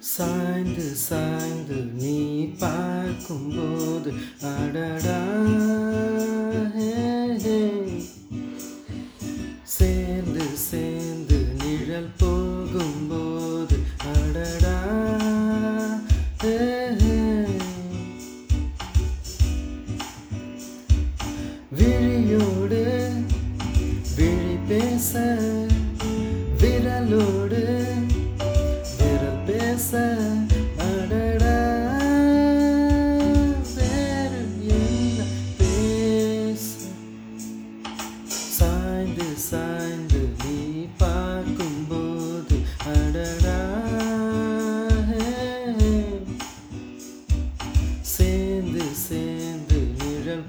சாய்ந்து சாய்ந்து நீ பார்க்கும்போது அடடா சேர்ந்து சேர்ந்து நிழல் போகும்போது அடடா விழியோடு விழி பேச விரலோடு பேச அடடா வேறு என்ன பேச சாய்ந்து சாய்ந்து நீ பார்க்கும்போது அடடா சேர்ந்து சேர்ந்து நிழல்